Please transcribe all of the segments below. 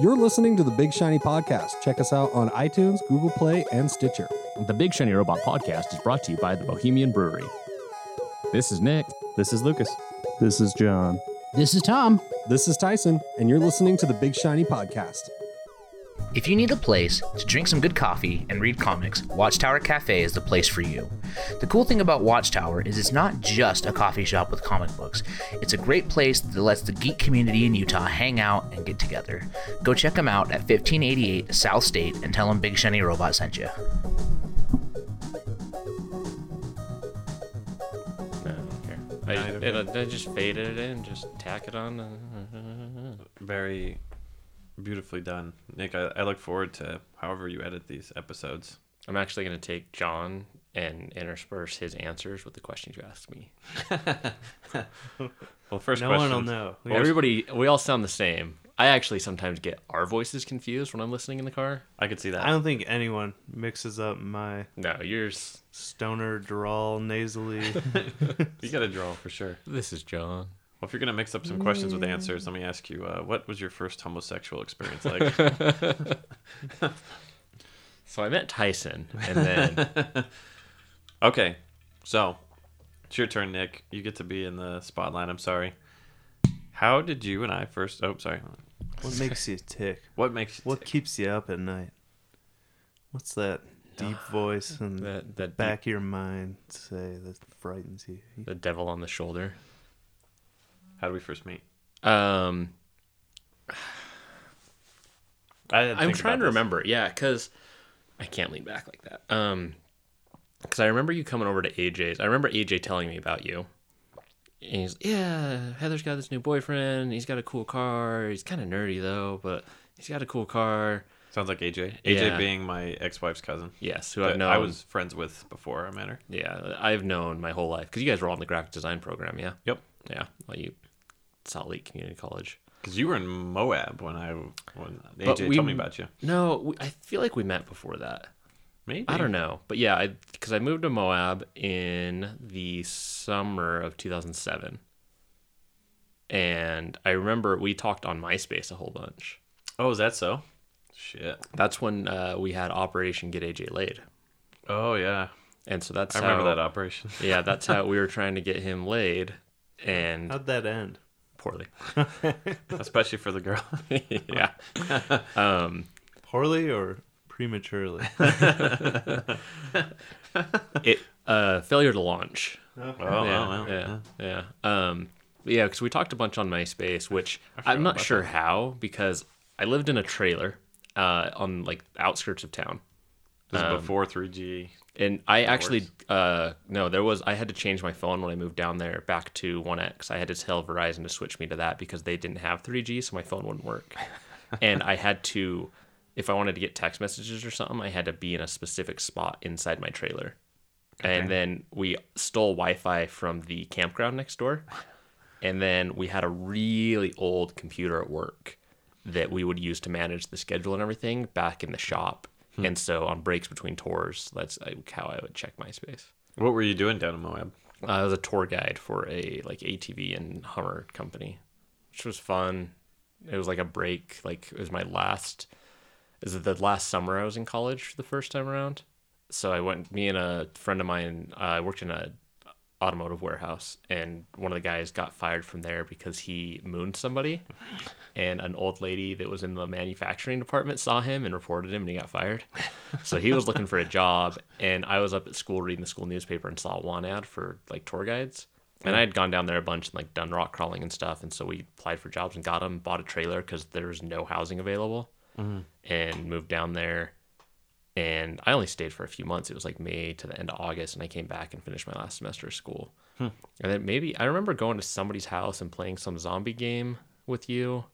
You're listening to the Big Shiny Podcast. Check us out on iTunes, Google Play, and Stitcher. The Big Shiny Robot podcast is brought to you by the Bohemian Brewery. This is Nick. This is Lucas. This is John. This is Tom. This is Tyson, and you're listening to the Big Shiny Podcast. If you need a place to drink some good coffee and read comics, Watchtower Cafe is the place for you. The cool thing about Watchtower is it's not just a coffee shop with comic books. It's a great place that lets the geek community in Utah hang out and get together. Go check them out at 1588 South State and tell them Big Shiny Robot sent you. I don't care. I, it, I just faded it in, just tack it on. Very beautifully done. Nick, I, I look forward to however you edit these episodes. I'm actually going to take John and intersperse his answers with the questions you asked me. Well, first No question. one will know. Well, everybody, we all sound the same. I actually sometimes get our voices confused when I'm listening in the car. I could see that. I don't think anyone mixes up my No, yours. stoner drawl nasally. you got a draw for sure. This is John. Well, if you're gonna mix up some questions with answers, let me ask you: uh, What was your first homosexual experience like? So I met Tyson, and then okay, so it's your turn, Nick. You get to be in the spotlight. I'm sorry. How did you and I first? Oh, sorry. what makes you tick? What makes you? What tick? keeps you up at night? What's that deep voice in the that that back of your mind say that frightens you? the devil on the shoulder. How did we first meet? Um, I I'm trying to this. remember. Yeah, because I can't lean back like that. Um, because I remember you coming over to AJ's. I remember AJ telling me about you. And he's yeah, Heather's got this new boyfriend. He's got a cool car. He's kind of nerdy though, but he's got a cool car. Sounds like AJ. AJ Yeah. being my ex-wife's cousin. Yes, who I've known. I was friends with before I met her. yeah, I've known my whole life because you guys were all in the graphic design program. Yeah. Yep. Yeah. Well, you Salt Lake Community College. Because you were in Moab when I when AJ we- told me about you. No, we, I feel like we met before that. Maybe I don't know, but yeah, I because I moved to Moab in the summer of 2007, and I remember we talked on MySpace a whole bunch. Oh, is that so? Shit. That's when uh, we had Operation Get AJ Laid, Oh yeah, and so that's I remember how, that operation. Yeah, that's how we were trying to get him laid, and How'd that end? Poorly. Especially for the girl. yeah, um, Poorly or prematurely? it uh, failure to launch. Oh, yeah, well, yeah, yeah. Um, yeah, because we talked a bunch on MySpace, which I'm not about sure how because I lived in a trailer uh, on like outskirts of town, This Um, is before 3G. and I actually uh, no, there was I had to change my phone when I moved down there back to One X. I had to tell Verizon to switch me to that because they didn't have 3G, so my phone wouldn't work, and I had to. If I wanted to get text messages or something, I had to be in a specific spot inside my trailer. And then we stole Wi Fi from the campground next door. And then we had a really old computer at work that we would use to manage the schedule and everything back in the shop. Mm-hmm. And so on breaks between tours, that's uh, how I would check MySpace. What were you doing down in Moab? Uh, I was a tour guide for a like ATV and Hummer company, which was fun. It was like a break. Like it was my last. Is it the last summer I was in college for the first time around? So I went. Me and a friend of mine. Uh, I worked in a automotive warehouse, and one of the guys got fired from there because he mooned somebody, and an old lady that was in the manufacturing department saw him and reported him, and he got fired. So he was looking for a job, and I was up at school reading the school newspaper and saw one ad for like tour guides. And I had gone down there a bunch and like done rock crawling and stuff, and so we applied for jobs and got them. Bought a trailer because there was no housing available, mm-hmm. and moved down there. And I only stayed for a few months. It was like May to the end of August, and I came back and finished my last semester of school. Hmm. And then maybe I remember going to somebody's house and playing some zombie game with you.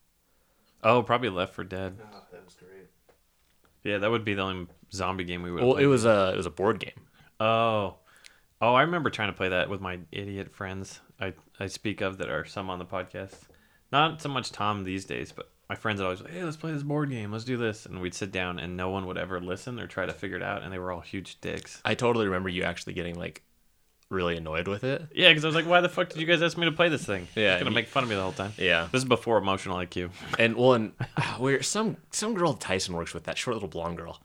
Oh, probably Left 4 Dead. Ah, that was great. Yeah, that would be the only zombie game we would. Well, it was a it was a board game. Oh, oh, I remember trying to play that with my idiot friends. I I speak of that are some on the podcast. Not so much Tom these days, but my friends always like, hey, let's play this board game, let's do this, and we'd sit down, and no one would ever listen or try to figure it out, and they were all huge dicks. I totally remember you actually getting like really annoyed with it. Yeah, because I was like, why the fuck did you guys ask me to play this thing? Yeah, it's gonna make fun of me the whole time. Yeah, this is before emotional IQ. and well, and uh, we're some some girl Tyson works with that short little blonde girl.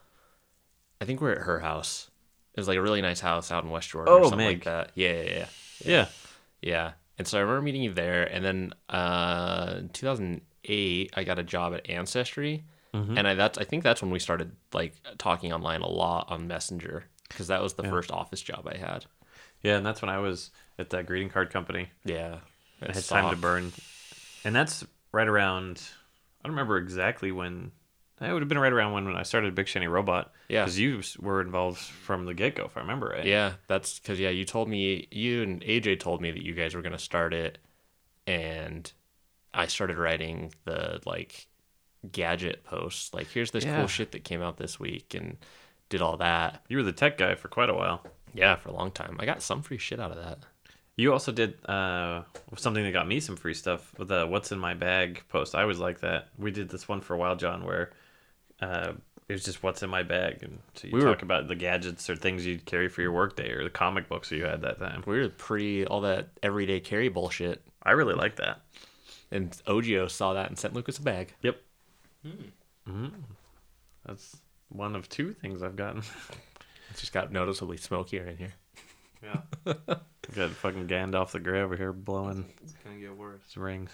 I think we're at her house. It was like a really nice house out in West Jordan oh, or something Meg. like that. Yeah, yeah, yeah, yeah, yeah. And so I remember meeting you there, and then uh, 2000 eight, I got a job at Ancestry, mm-hmm. and I, that's I think that's when we started like talking online a lot on Messenger because that was the yeah. first office job I had. Yeah, and that's when I was at that greeting card company. Yeah, I had soft. time to burn, and that's right around. I don't remember exactly when. It would have been right around when, when I started Big Shiny Robot. Yeah, because you were involved from the get go, if I remember right. Yeah, that's because yeah, you told me you and AJ told me that you guys were going to start it, and I started writing the like gadget posts. Like, here's this Yeah. cool shit that came out this week, and did all that. You were the tech guy for quite a while. Yeah, for a long time. I got some free shit out of that. You also did uh, something that got me some free stuff with the "What's in my bag" post. I was like that. We did this one for a while, John, where uh, it was just "What's in my bag," and so you We were- talk about the gadgets or things you'd carry for your workday or the comic books that you had that time. We were pre all that everyday carry bullshit, I really like that. And Ogio saw that and sent Lucas a bag. Yep. hmm That's one of two things I've gotten. It just got noticeably smokier in here. Yeah. Got fucking Gandalf the Grey over here blowing It's gonna get worse his rings.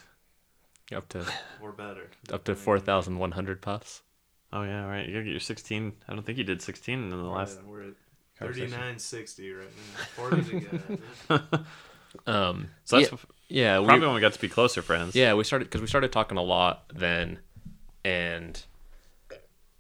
Up to or better. up to four thousand one hundred puffs. Oh yeah, right. You gotta get your 16. I don't think you did 16 in the last. we're at conversation. thirty nine sixty right now. Forty to go. Um, So that's yeah, yeah, we, probably when we got to be closer friends. Yeah, we started because we started talking a lot then, and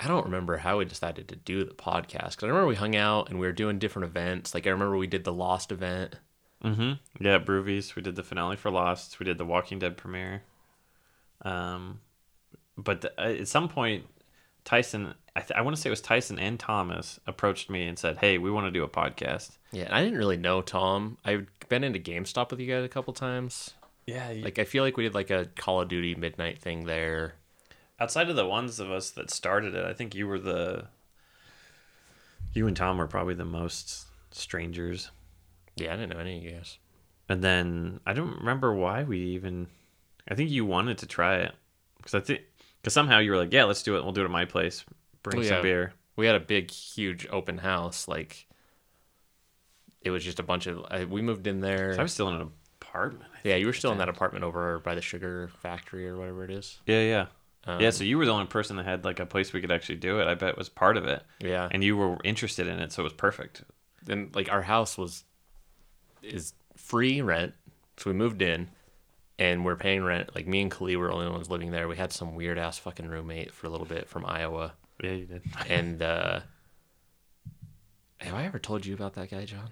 I don't remember how we decided to do the podcast. Because I remember we hung out and we were doing different events. Like I remember we did the Lost event. Mm-hmm. Yeah, at Brewvies. We did the finale for Lost. We did the Walking Dead premiere. Um, but the, uh, at some point, Tyson, I, th- I want to say it was Tyson and Thomas approached me and said, "Hey, we want to do a podcast." Yeah, and I didn't really know Tom. I've been into GameStop with you guys a couple times. Yeah, Like I feel like we did like a Call of Duty midnight thing there. outside of the ones of us that started it, I think you were the. You and Tom were probably the most strangers. Yeah, I didn't know any of you guys. And then I don't remember why we even. I think you wanted to try it because I think because somehow you were like, "Yeah, let's do it. We'll do it at my place. Bring Oh, some beer." We had a big, huge open house. Like it was just a bunch of. I, we moved in there. So I was still in an apartment. Yeah, you were still in that apartment over by the sugar factory or whatever it is. Yeah, yeah. Um, yeah, so you were the only person that had like a place we could actually do it. I bet was part of it. Yeah, And you were interested in it, so it was perfect. then like our house was is free rent, so we moved in, and we're paying rent. Like me and Khalil were the only ones living there. We had some weird ass fucking roommate for a little bit from Iowa, Yeah, you did. and uh have I ever told you about that guy, John?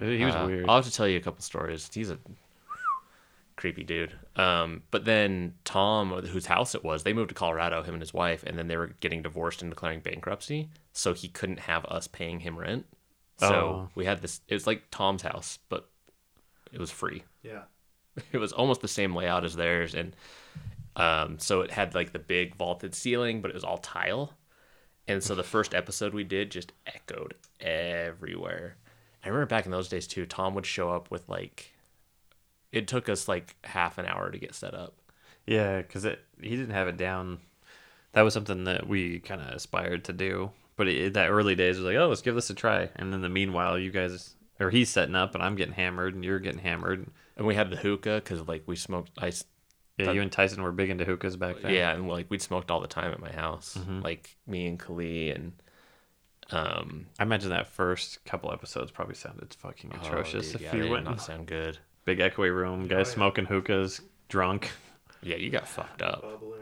He was Uh, weird. I'll have to tell you a couple stories. He's a creepy dude. Um, but then Tom, whose house it was, they moved to Colorado, him and his wife, and then they were getting divorced and declaring bankruptcy. So he couldn't have us paying him rent. So Oh. we had this. It was like Tom's house, but it was free. Yeah. It was almost the same layout as theirs, and um, so it had like the big vaulted ceiling, but it was all tile. And so the first episode we did just echoed everywhere. I remember back in those days too. Tom would show up with like, it took us like half an hour to get set up. Yeah, because it he didn't have it down. That was something that we kind of aspired to do. But it, that early days was like, oh, let's give this a try. And then the meanwhile, you guys or he's setting up, and I'm getting hammered, and you're getting hammered. And we had the hookah because like we smoked. I Yeah, That- you and Tyson were big into hookahs back then. yeah, and like we'd smoked all the time at my house. Like me and Khalil and um. I imagine that first couple episodes probably sounded fucking oh, atrocious dude, if yeah, you went not sound good. big echoey room, guys yeah. smoking hookahs, drunk. Yeah, you got fucked up. Bubbling.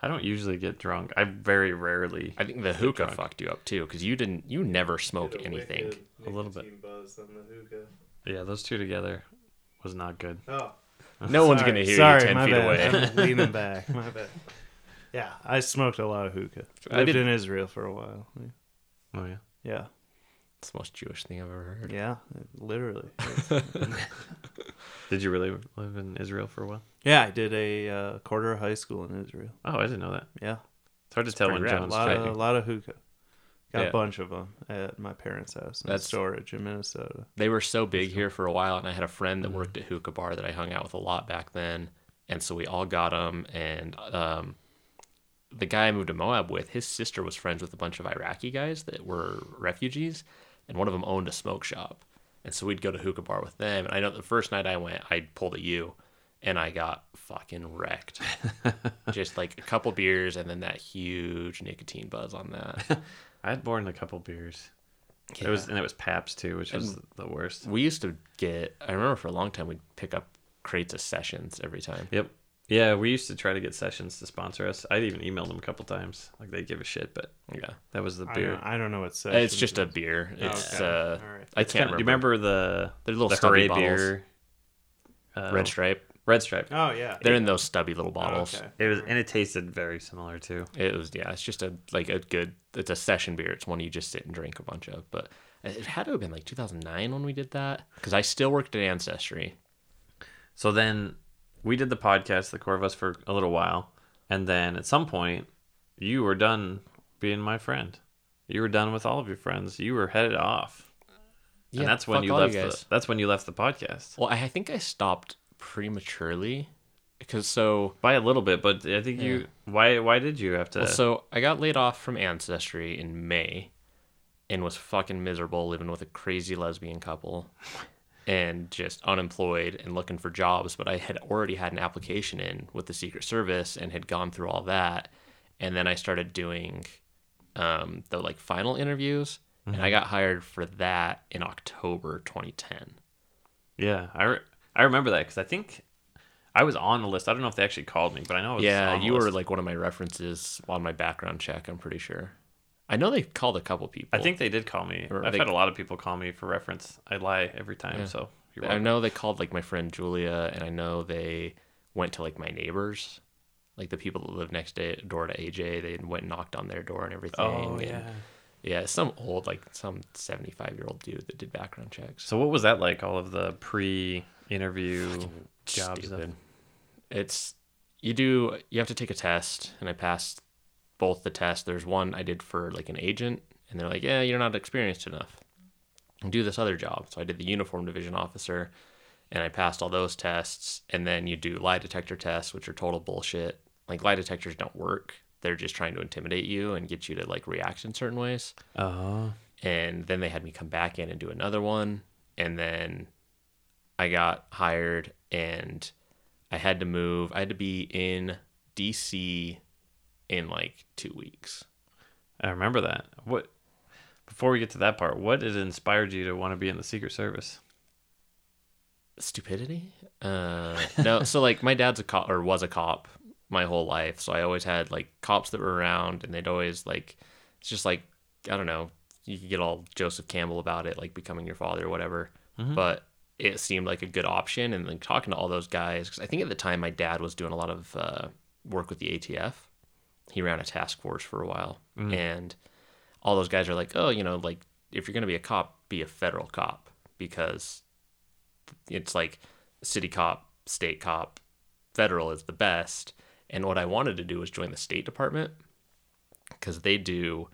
I don't usually get drunk. I very rarely. I think the hookah drunk. fucked you up too, because you didn't. You never smoke a anything. wicked A little bit. nicotine Buzz on the hookah. Yeah, those two together was not good. Oh, No one's sorry, gonna hear sorry, you ten my feet bad. away. I'm leaning back. My bad. Yeah, I smoked a lot of hookah. I Lived did- in Israel for a while. Oh yeah. Yeah, It's the most Jewish thing I've ever heard. yeah, literally. Did you really live in Israel for a while? yeah, I did a uh, quarter of high school in Israel. Oh, I didn't know that. Yeah, It's hard to tell when pretty rad. a John's lot of, a lot of hookah. Got Yeah. a bunch of them at my parents' house in That's- storage in Minnesota. They were so big here for a while, and I had a friend that worked at Hookah Bar that I hung out with a lot back then, and so we all got them. And um, the guy I moved to Moab with, his sister was friends with a bunch of Iraqi guys that were refugees, and one of them owned a smoke shop, and so we'd go to Hookah Bar with them. And I know the first night I went, I pulled a U, and I got fucking wrecked. Just like a couple beers, and then that huge nicotine buzz on that. I had born a couple beers. It was and it was Pabst too, which was the worst. we used to get. I remember for a long time we'd pick up crates of sessions every time. Yep. Yeah, we used to try to get sessions to sponsor us. I even emailed them a couple times. Like they give a shit, but Yeah. that was the I beer. don't, I don't know what It's just a is. beer. It's Okay. uh, All right. I It's can't kinda- remember. Do you remember the They're little the stubby Hooray bottles. beer? Uh, Red Stripe? Red Stripe. Oh yeah. They're in those stubby little bottles. Okay. It was and it tasted very similar too. It was yeah. It's just a like a good. It's a session beer. It's one you just sit and drink a bunch of. But it had to have been like 2009 when we did that because I still worked at Ancestry. So then we did the podcast, the core of us, for a little while, and then at some point, you were done being my friend. You were done with all of your friends. You were headed off, Yeah, and that's when fuck you all left. you the, that's when you left the podcast Well, I I think I stopped prematurely because so by a little bit. But I think you. Why? Why did you have to? Well, so I got laid off from Ancestry in May and was fucking miserable living with a crazy lesbian couple and just unemployed and looking for jobs. But I had already had an application in with the Secret Service and had gone through all that. And then I started doing um, the like final interviews. And I got hired for that in October 2010. yeah, I, re- I remember that because I think I was on the list. I don't know if they actually called me, but I know. I was Yeah, you were like one of my references on my background check, I'm pretty sure. I know they called a couple people. I think they did call me. Or I've they- had a lot of people call me for reference. I lie every time, Yeah. so you're I know they called like my friend Julia, and I know they went to like my neighbors, like the people that live next day, door to AJ. They went and knocked on their door and everything. Oh and- yeah. yeah. Some old like some seventy five year old dude that did background checks. So what was that like? All of the pre-interview jobs. It's you do you have to take a test, and I passed both the tests. There's one I did for like an agent, and they're like, "Yeah, you're not experienced enough. Do this other job." So I did the uniform division officer, and I passed all those tests. And then you do lie detector tests, which are total bullshit. Like lie detectors don't work. They're just trying to intimidate you and get you to like react in certain ways Oh. and then they had me come back in and do another one and then i got hired and i had to move i had to be in dc in like two weeks I remember that. What? Before we get to that part, what had inspired you to want to be in the Secret Service? stupidity uh no so like my dad's a cop or was a cop my whole life so i always had like cops that were around and they'd always like it's just like i don't know you could get all joseph campbell about it like becoming your father or whatever but it seemed like a good option. And like talking to all those guys because i think at the time my dad was doing a lot of uh, work with the atf he ran a task force for a while. And all those guys are like oh you know like if you're going to be a cop be a federal cop. Because it's like city cop, state cop, federal is the best. And what I wanted to do was join the State Department because they do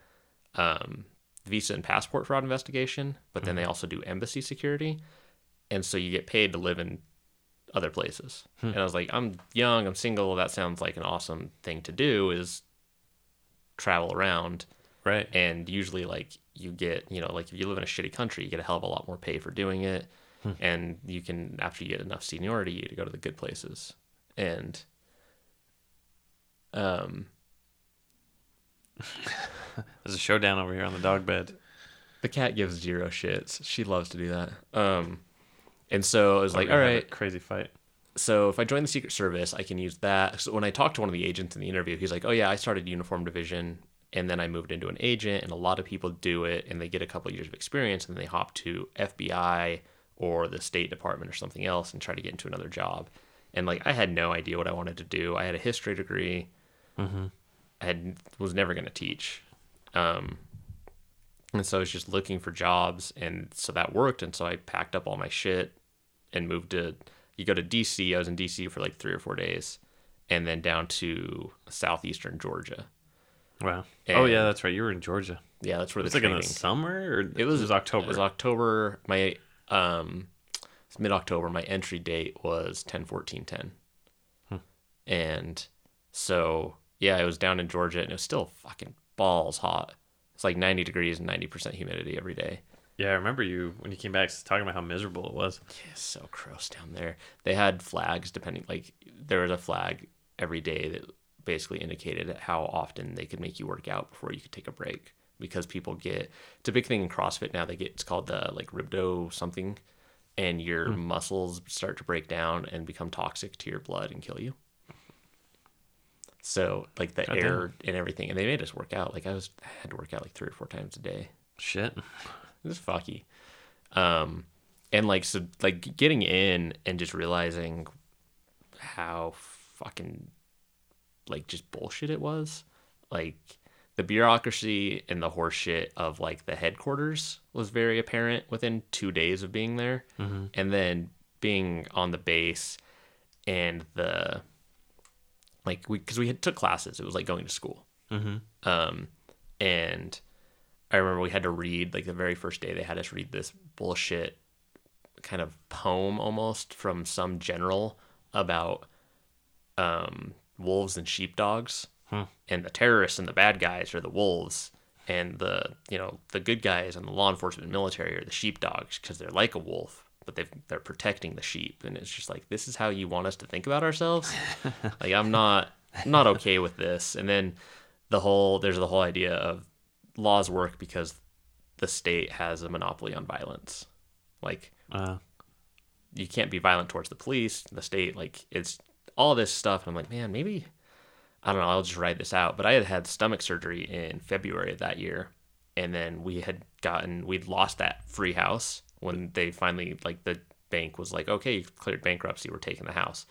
um, visa and passport fraud investigation, but then they also do embassy security. And so you get paid to live in other places. And I was like, I'm young, I'm single. That sounds like an awesome thing to do is travel around Right. and usually like you get you know like if you live in a shitty country you get a hell of a lot more pay for doing it and you can after you get enough seniority to go to the good places and um There's a showdown over here on the dog bed. the cat gives zero shits she loves to do that um and so i was like We're all gonna have a right crazy fight. so if I join the Secret Service, I can use that. So when I talked to one of the agents in the interview, he's like, "Oh yeah, I started uniform division, and then I moved into an agent, and a lot of people do it, and they get a couple of years of experience, and then they hop to FBI or the State Department or something else and try to get into another job." And like, I had no idea what I wanted to do. I had a history degree. I had was never going to teach. Um, and so I was just looking for jobs, and so that worked. And so I packed up all my shit and moved to. You go to DC. I was in DC for like three or four days, and then down to southeastern Georgia. Wow. oh yeah, that's right. You were in Georgia. Yeah, that's where It's the like in training. the summer, or It was, it was October. It was October. My um, it's mid October. My entry date was ten fourteen ten, and so yeah, I was down in Georgia, and it was still fucking balls hot. It's like ninety degrees and ninety percent humidity every day. Yeah, I remember you when you came back talking about how miserable it was. Yeah, so gross down there. They had flags depending, like there was a flag every day that basically indicated how often they could make you work out before you could take a break. Because people get it's a big thing in CrossFit now. They get it's called the like rhabdo something, and your hmm. muscles start to break down and become toxic to your blood and kill you. So like the Goddamn. air and everything, and they made us work out. Like I was I had to work out like three or four times a day. Shit. It was fucky. Um, and like so, like getting in and just realizing how fucking like just bullshit it was. Like the bureaucracy and the horseshit of like the headquarters was very apparent within two days of being there, and then being on the base and the like we because we had took classes. It was like going to school. Um, and I remember we had to read like the very first day they had us read this bullshit kind of poem almost from some general about um, wolves and sheepdogs, and the terrorists and the bad guys are the wolves, and the you know the good guys and the law enforcement and military are the sheepdogs because they're like a wolf, but they they're protecting the sheep, and it's just like this is how you want us to think about ourselves. like I'm not I'm not okay with this, and then the whole there's the whole idea of laws work because the state has a monopoly on violence. Like Uh, you can't be violent towards the police, the state, like it's all this stuff. And I'm like, man, maybe I don't know. I'll just write this out. But I had had stomach surgery in February of that year, and then we had gotten we'd lost that free house when they finally like the bank was like, okay, you cleared bankruptcy, we're taking the house.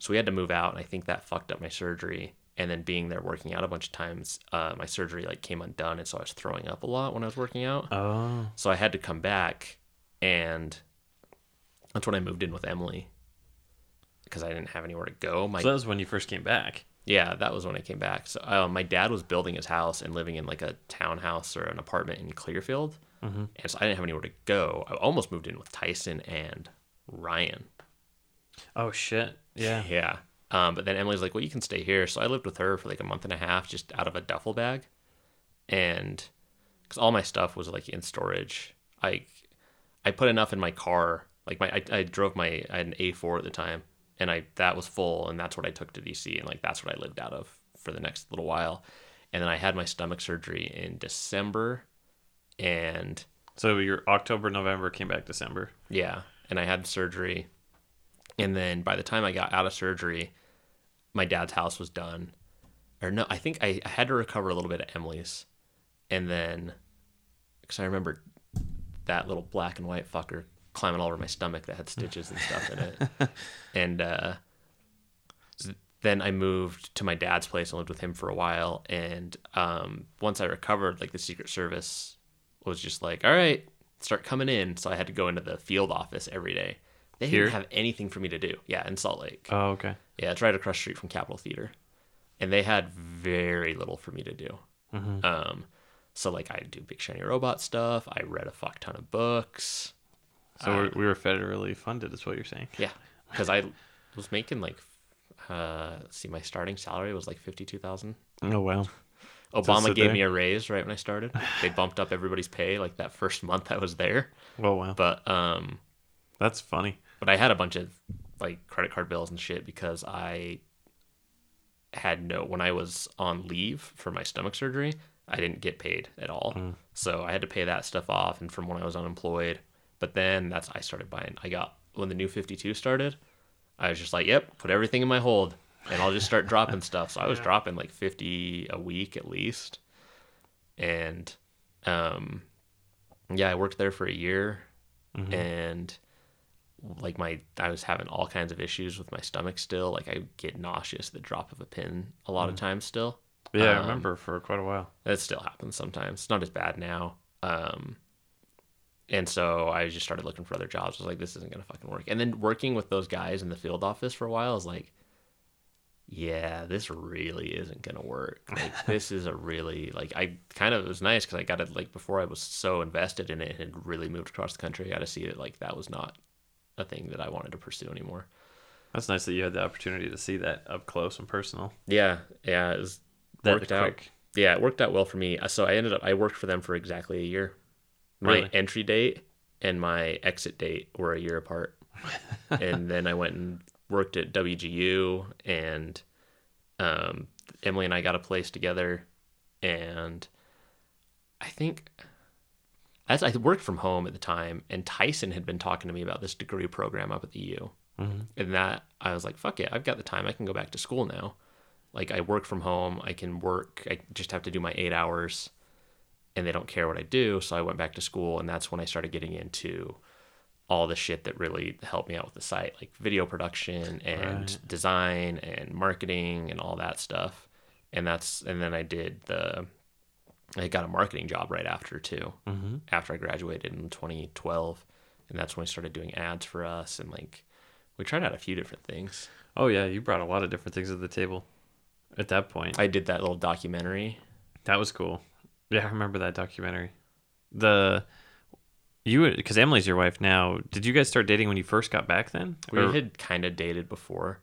So we had to move out, and I think that fucked up my surgery. And then being there working out a bunch of times, uh, my surgery like came undone, and so I was throwing up a lot when I was working out. oh, So I had to come back, and that's when I moved in with Emily because I didn't have anywhere to go. My so that was when you first came back. yeah, that was when I came back. So uh, my dad was building his house and living in like a townhouse or an apartment in Clearfield, and so I didn't have anywhere to go. I almost moved in with Tyson and Ryan. Oh shit. Yeah. Yeah. Um, but then Emily's like, well, you can stay here. So I lived with her for like a month and a half, just out of a duffel bag. And because all my stuff was like in storage, I, I put enough in my car. Like my, I, I drove my, I had an A4 at the time and I, that was full. And that's what I took to DC. And like, that's what I lived out of for the next little while. And then I had my stomach surgery in December and So your October, November came back December. yeah, and I had surgery, and then by the time I got out of surgery, my dad's house was done, or no, I think I, I had to recover a little bit at Emily's, and then because I remember that little black and white fucker climbing all over my stomach that had stitches and stuff in it, and uh, then I moved to my dad's place and lived with him for a while, and um, once I recovered, like the Secret Service was just like, all right, start coming in. So I had to go into the field office every day. They Here? didn't have anything for me to do. Yeah, in Salt Lake. Oh, okay. Yeah, it's right across the street from Capitol Theater. And they had very little for me to do. Um, so like I do big shiny robot stuff. I read a fuck ton of books. So we're, we were federally funded, is what you're saying. Yeah, because I was making like, uh, see, my starting salary was like fifty two thousand. Oh wow. Obama gave there? me a raise right when I started. They bumped up everybody's pay like that first month I was there. Oh wow. But um, That's funny. But I had a bunch of like credit card bills and shit because I had no when I was on leave for my stomach surgery, I didn't get paid at all. So I had to pay that stuff off and from when I was unemployed. But then that's I started buying I got when the new 52 started, I was just like, "Yep, put everything in my hold and I'll just start dropping stuff." So I was dropping like 50 a week at least. And um yeah, I worked there for a year and like my I was having all kinds of issues with my stomach still. Like I get nauseous at the drop of a pin a lot of times still. Yeah, I Um, remember for quite a while. It still happens sometimes. It's not as bad now. Um and so I just started looking for other jobs. I was like, this isn't gonna fucking work. And then working with those guys in the field office for a while is like yeah, this really isn't gonna work. Like this is a really like I kind of it was nice because I got it like before I was so invested in it and had really moved across the country. I got to see that like that was not a thing that I wanted to pursue anymore. That's nice that you had the opportunity to see that up close and personal. Yeah, yeah, it was That worked out. Yeah, it worked out well for me. Uh, So I ended up I worked for them for exactly a year. My Really? entry date and my exit date were a year apart. and then I went and worked at WGU and um, Emily and I got a place together and I think as I worked from home at the time and Tyson had been talking to me about this degree program up at the U. Mm-hmm. And that I was like, fuck yeah, I've got the time. I can go back to school now. Like I work from home. I can work. I just have to do my eight hours and they don't care what I do. So I went back to school and that's when I started getting into all the shit that really helped me out with the site, like video production and Right. design and marketing and all that stuff. And that's, and then I did the, I got a marketing job right after too, Mm-hmm. after I graduated in 2012. And that's when I started doing ads for us. And like, we tried out a few different things. Oh yeah, you brought a lot of different things to the table. At that point, I did that little documentary. that was cool. Yeah, I remember that documentary. The you because Emily's your wife now. Did you guys start dating when you first got back then? We Or- had kind of dated before.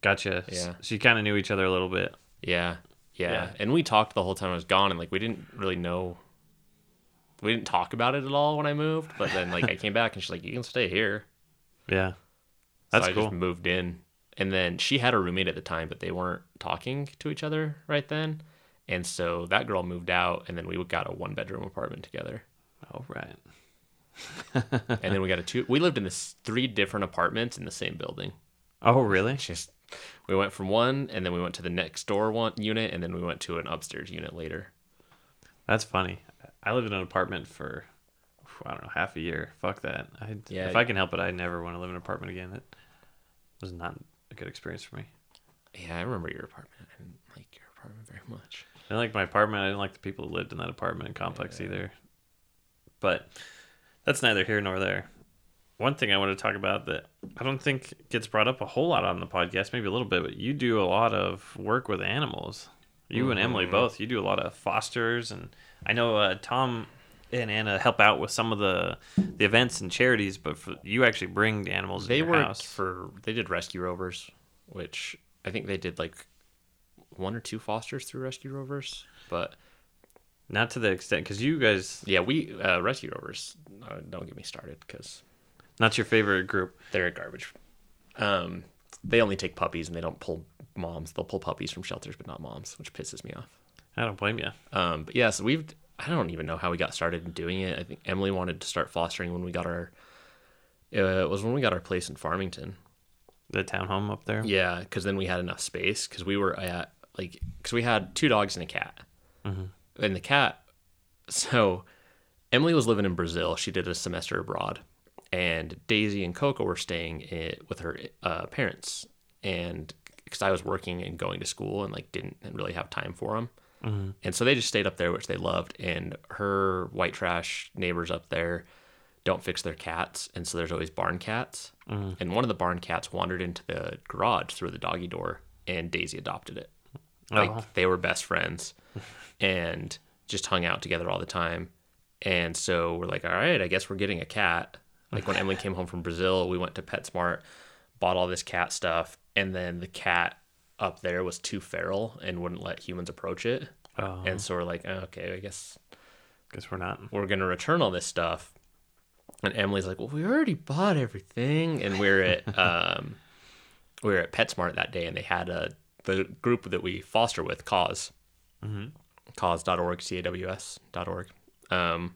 gotcha. Yeah. So you kind of knew each other a little bit. Yeah, yeah, Yeah. And we talked the whole time I was gone, and like we didn't really know. We didn't talk about it at all when I moved, but then like I came back and she's like, "You can stay here." Yeah. So That's I cool. just moved in, and then she had a roommate at the time, but they weren't talking to each other right then, and so that girl moved out, and then we got a one bedroom apartment together, Oh right. and then we got a two. We lived in this three different apartments in the same building. Oh really? Just we went from one, and then we went to the next door one unit, and then we went to an upstairs unit later. That's funny. I lived in an apartment for I don't know half a year. Fuck that. I Yeah. if I can help it, I never want to live in an apartment again. It was not a good experience for me. Yeah, I remember your apartment. I didn't like your apartment very much. I didn't like my apartment. I didn't like the people who lived in that apartment complex either. But that's neither here nor there. One thing I want to talk about that I don't think gets brought up a whole lot on the podcast, maybe a little bit, but you do a lot of work with animals. You and Emily both. You do a lot of fosters, and I know uh, Tom and Anna help out with some of the the events and charities. But for, you actually bring the animals. They worked house. for they did Rescue Rovers, which I think they did like one or two fosters through Rescue Rovers. But not to the extent because you guys yeah, we uh, Rescue Rovers. Uh, don't get me started because not your favorite group. they're garbage. Um, they only take puppies and they don't pull moms. They'll pull puppies from shelters, but not moms, which pisses me off. I don't blame you. Um, but yeah, so we've I don't even know how we got started in doing it. I think Emily wanted to start fostering when we got our. Uh, it was when we got our place in Farmington. The townhome up there. Yeah, because then we had enough space because we were at like because we had two dogs and a cat, and the cat. So Emily was living in Brazil. She did a semester abroad, and Daisy and Coco were staying i with her uh, parents, and because I was working and going to school and like didn't really have time for them. And so they just stayed up there, which they loved. And her white trash neighbors up there don't fix their cats. And so there's always barn cats. And one of the barn cats wandered into the garage through the doggy door, and Daisy adopted it. Like Oh. they were best friends and just hung out together all the time. And so we're like, all right, I guess we're getting a cat. Like when Emily came home from Brazil, we went to PetSmart, bought all this cat stuff, and then the cat up there was too feral and wouldn't let humans approach it. Oh, And so we're like, oh, okay, I guess guess we're not. we're gonna return all this stuff. And Emily's like, well, we already bought everything. And we're at um, we were at PetSmart that day, and they had a the group that we foster with, CAWS, caws.org, c-a-w-s.org. Um,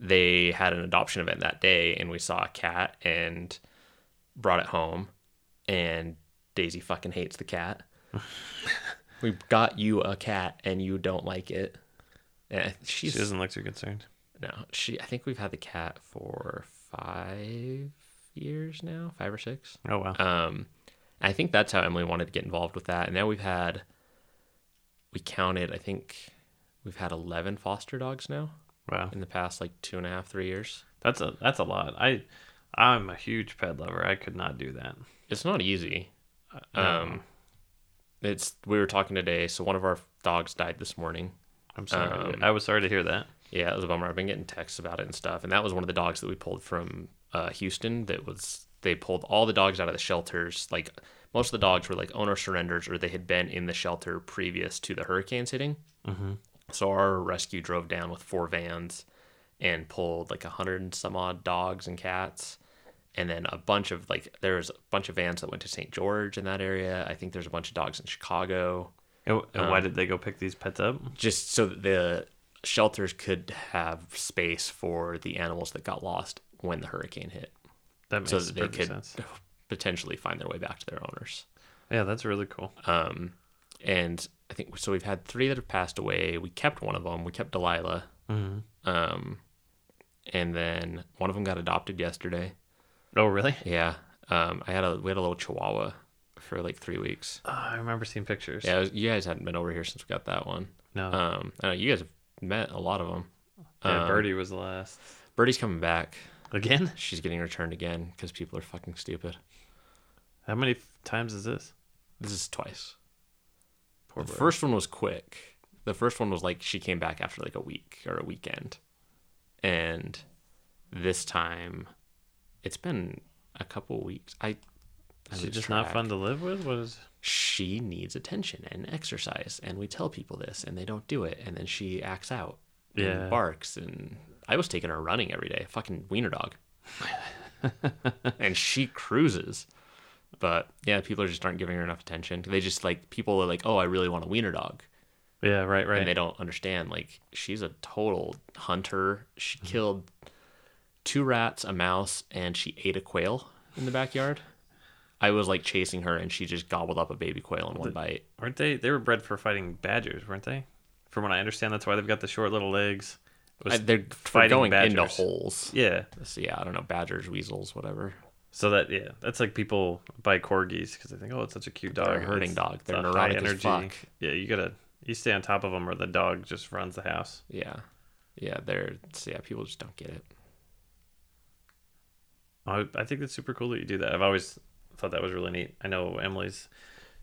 they had an adoption event that day, and we saw a cat and brought it home. And Daisy fucking hates the cat. we got you a cat, and you don't like it. Yeah, She doesn't look too concerned. no, she. I think we've had the cat for five years now, five or six. Oh wow. Um, I think that's how Emily wanted to get involved with that. And now we've had, we counted. I think we've had eleven foster dogs now wow. in the past like two and a half, three years. That's a that's a lot. I I'm a huge pet lover. I could not do that. It's not easy. No. Um, it's we were talking today. So one of our dogs died this morning. I'm sorry. Um, I was sorry to hear that. Yeah, it was a bummer. I've been getting texts about it and stuff. And that was one of the dogs that we pulled from uh, Houston. That was they pulled all the dogs out of the shelters. Like most of the dogs were like owner surrenders, or they had been in the shelter previous to the hurricanes hitting. Mm-hmm. So our rescue drove down with four vans and pulled like a hundred and some odd dogs and cats. And then a bunch of like there was a bunch of vans that went to St. George in that area. I think there's a bunch of dogs in Chicago. And, and Um, why did they go pick these pets up? just so that the shelters could have space for the animals that got lost when the hurricane hit, That makes so that they could sense. potentially find their way back to their owners. Yeah, that's really cool. Um, and I think so. We've had three that have passed away. We kept one of them. We kept Delilah. Mm-hmm. Um, and then one of them got adopted yesterday. Oh, really? Yeah. Um, I had a we had a little Chihuahua for like three weeks. Oh, I remember seeing pictures. Yeah, was- you guys hadn't been over here since we got that one. No. Um, I know you guys have met a lot of them. yeah, um, Birdie was the last. Birdie's coming back. Again? She's getting returned again because people are fucking stupid. How many times is this? This is twice. Poor the first one was quick. The first one was like she came back after like a week or a weekend. And this time it's been a couple weeks. I Is lose just not fun to live with? What is? She needs attention and exercise and we tell people this and they don't do it and then she acts out. and Yeah. barks and I was taking her running every day. Fucking wiener dog. and she cruises. But yeah, people just aren't giving her enough attention. They just like people are like, "Oh, I really want a wiener dog," Yeah, right, right. and they don't understand. Like she's a total hunter. She mm-hmm. killed two rats, a mouse, and she ate a quail in the backyard. I was like chasing her, and she just gobbled up a baby quail in one bite. Aren't they? They were bred for fighting badgers, weren't they? From what I understand, that's why they've got the short little legs. I, they're fighting going into holes. Yeah. So yeah, I don't know, badgers, weasels, whatever. So that yeah, that's like people buy corgis because they think, oh, it's such a cute dog. They're a herding it's- dog. They're a neurotic high energy. fuck. Yeah, you gotta you stay on top of them, or the dog just runs the house. Yeah, yeah, they're so yeah. People just don't get it. I, I think that's super cool that you do that. I've always thought that was really neat. I know Emily's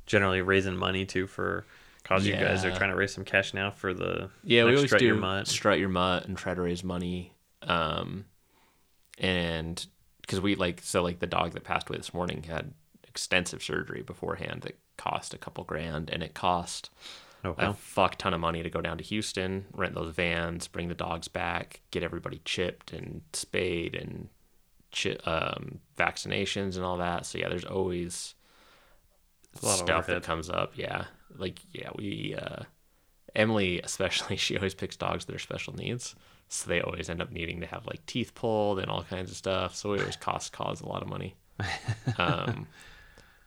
generally raising money too for cause you guys are trying to raise some cash now for the Yeah, we always Strut do Your Mutt. strut your mutt and try to raise money. Um, and because we like so like the dog that passed away this morning had extensive surgery beforehand that cost a couple grand, and it cost Oh, a fuck ton of money to go down to Houston, rent those vans, bring the dogs back, get everybody chipped and spayed and chi- um, vaccinations and all that. So yeah, there's always a lot of stuff that comes up. Yeah, like yeah, we uh, Emily especially she always picks dogs that are special needs, so they always end up needing to have like teeth pulled and all kinds of stuff. So it always costs cause a lot of money. Um,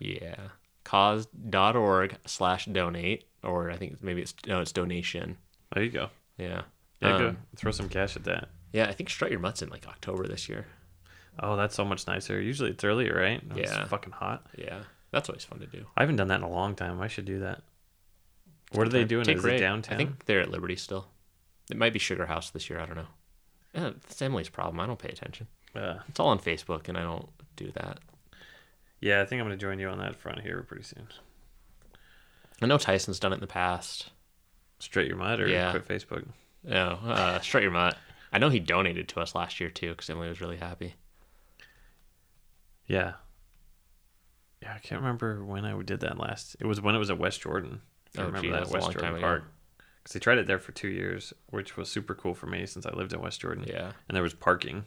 yeah, caws.org slash donate, or I think maybe it's no, it's donation. There you go. Yeah. Yeah, go Um, throw some cash at that. Yeah, I think Strut Your Mutt's in like October this year. Oh, that's so much nicer. Usually it's earlier, right? It's Yeah. fucking hot. Yeah, that's always fun to do. I haven't done that in a long time. I should do that. What are they doing? Take Is it downtown? I think they're at Liberty still. It might be Sugar House this year. I don't know. Yeah, it's Emily's problem. I don't pay attention. Uh, It's all on Facebook, and I don't do that. yeah, I think I'm gonna join you on that front here pretty soon. I know Tyson's done it in the past. Strut your mutt or Yeah. quit Facebook. No, uh, Strut Your Mutt. I know he donated to us last year too, because Emily was really happy. Yeah. Yeah, I can't remember when I did that last. It was when it was at West Jordan. I Oh, remember gee, that West Jordan time ago. Because they tried it there for two years, which was super cool for me since I lived in West Jordan. Yeah. And there was parking.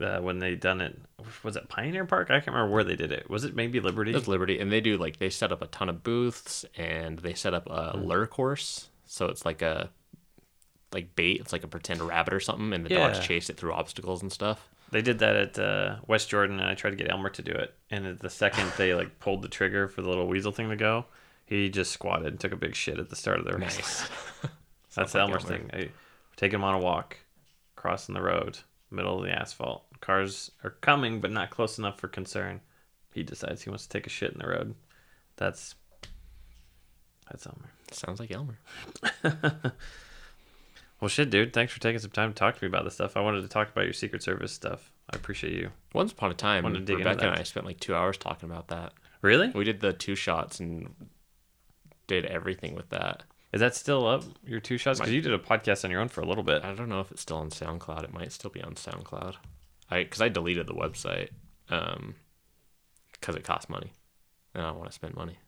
Uh, when they done it, was it Pioneer Park? I can't remember where they did it. Was it maybe Liberty? There's Liberty, and they do like they set up a ton of booths, and they set up a lure course. So it's like a like bait. It's like a pretend rabbit or something, and the dogs chase it through obstacles and stuff. They did that at uh, West Jordan, and I tried to get Elmer to do it. And at the second they like pulled the trigger for the little weasel thing to go, he just squatted and took a big shit at the start of the race. Nice. That's like Elmer's Elmer. thing. I take him on a walk, crossing the road, middle of the asphalt. Cars are coming, but not close enough for concern. He decides he wants to take a shit in the road. That's that's Elmer. Sounds like Elmer. Well, shit, dude. Thanks for taking some time to talk to me about this stuff. I wanted to talk about your Secret Service stuff. I appreciate you. Once upon a time, Wanted to dig into Rebecca and. I spent like two hours talking about that. Really? We did the two shots, and did everything with that. Is that still up? Your two shots? Because you did a podcast on your own for a little bit. I don't know if it's still on SoundCloud. It might still be on SoundCloud. I because I deleted the website um because it costs money, and I don't want to spend money.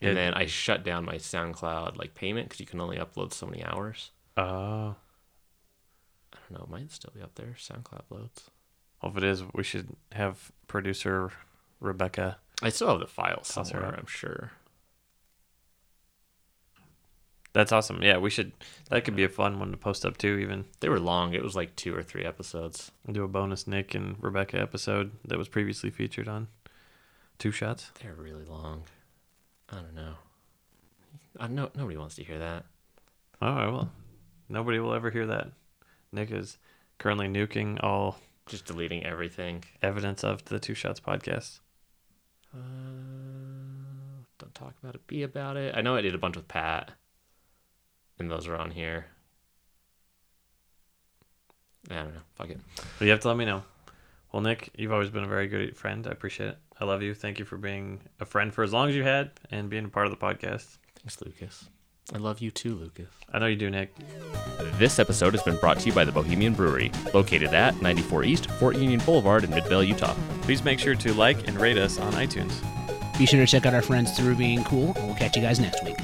And Yeah. then I shut down my SoundCloud like payment because you can only upload so many hours. Oh, I don't know. It might still be up there. SoundCloud loads. well, if it is, we should have producer Rebecca. I still have the file somewhere. I'm sure. That's awesome. Yeah, we should. That could be a fun one to post up too. Even They were long. It was like two or three episodes. do a bonus Nick and Rebecca episode that was previously featured on Two Shots. They're really long. I don't know. I know nobody wants to hear that. Oh, well, nobody will ever hear that. Nick is currently nuking all Just deleting everything. evidence of the Two Shots podcast. Uh, don't talk about it. Be about it. I know I did a bunch with Pat, and those are on here. I don't know. Fuck it. But you have to let me know. Well, Nick, you've always been a very good friend. I appreciate it. I love you. Thank you for being a friend for as long as you had and being a part of the podcast. Thanks, Lucas. I love you too, Lucas. I know you do, Nick. This episode has been brought to you by the Bohemian Brewery, located at 94 East Fort Union Boulevard in Midvale, Utah. Please make sure to like and rate us on iTunes. Be sure to check out our friends through being cool, and we'll catch you guys next week.